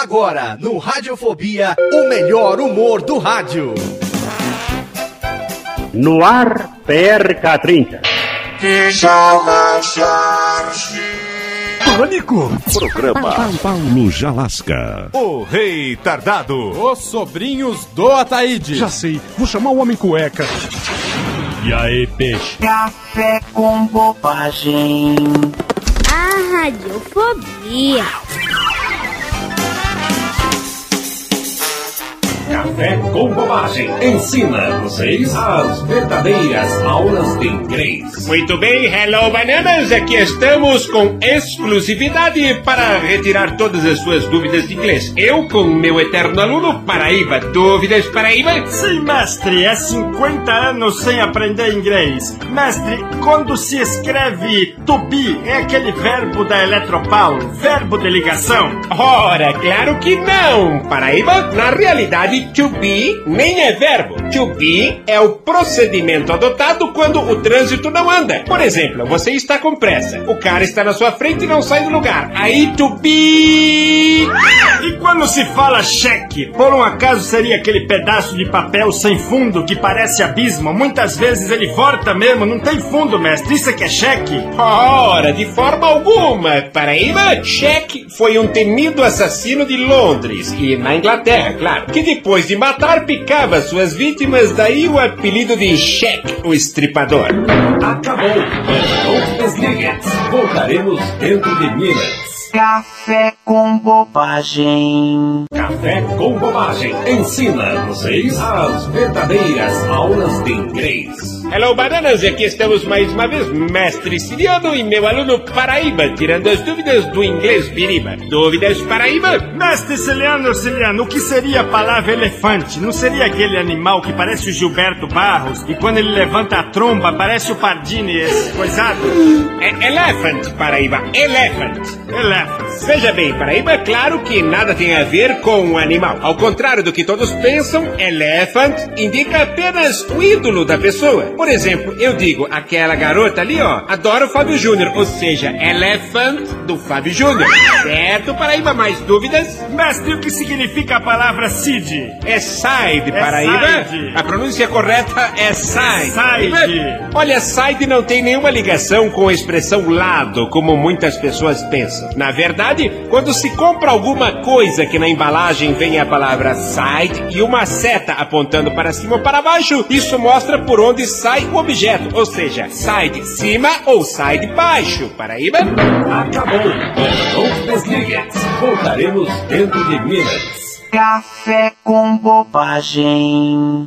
Agora, no Radiofobia, o melhor humor do rádio. No ar, PRK30. Pânico. Programa Paulo Jalasca. O Rei Tardado. Os sobrinhos do Ataíde. Já sei, vou chamar o Homem Cueca. E aí, peixe? Café com bobagem. A radiofobia. Café com bobagem. Ensina vocês as verdadeiras aulas de inglês. Muito bem, hello bananas, aqui estamos com exclusividade para retirar todas as suas dúvidas de inglês. Eu com meu eterno aluno Paraíba. Dúvidas Paraíba? Sim, mestre, é 50 anos sem aprender inglês. Mestre, quando se escreve to be, é aquele verbo da Eletropaulo, verbo de ligação? Ora, claro que não, Paraíba. Na realidade, to be nem é verbo. To be é o procedimento adotado quando o trânsito não anda. Por exemplo, você está com pressa. O cara está na sua frente e não sai do lugar. Aí to be. Quando se fala cheque, por um acaso seria aquele pedaço de papel sem fundo que parece abismo? Muitas vezes ele volta mesmo, não tem fundo, mestre. Isso é que é cheque? Ora, de forma alguma. Paraíba, cheque foi um temido assassino de Londres e na Inglaterra, claro, que depois de matar picava suas vítimas, daí o apelido de Cheque, o estripador. Acabou. Não desligue. Voltaremos dentro de minutos. Café com bobagem. Café com bobagem. Ensina vocês as verdadeiras aulas de inglês. Hello, bananas, aqui estamos mais uma vez, mestre Siriano e meu aluno Paraíba, tirando as dúvidas do inglês Biriba. Dúvidas Paraíba? Mestre Ciliano, Ciliano, o que seria a palavra elefante? Não seria aquele animal que parece o Gilberto Barros e quando ele levanta a tromba parece o Pardini, esse coisado? É elephant, Paraíba, elephant. Elefante. Veja bem, Paraíba, claro que nada tem a ver com o animal. Ao contrário do que todos pensam, elephant indica apenas o ídolo da pessoa. Por exemplo, eu digo, aquela garota ali, ó, adora o Fábio Júnior, ou seja, elephant do Fábio Júnior. Certo, Paraíba, mais dúvidas? Mestre, o que significa a palavra Cid? É side, Paraíba. side. A pronúncia correta é side. Side. Olha, side não tem nenhuma ligação com a expressão lado, como muitas pessoas pensam. Na verdade, quando se compra alguma coisa que na embalagem vem a palavra side e uma seta apontando para cima ou para baixo, isso mostra por onde sai o objeto, ou seja, side cima ou side baixo. Paraíba? Acabou. Não desligue. Voltaremos dentro de minutos. Café com bobagem.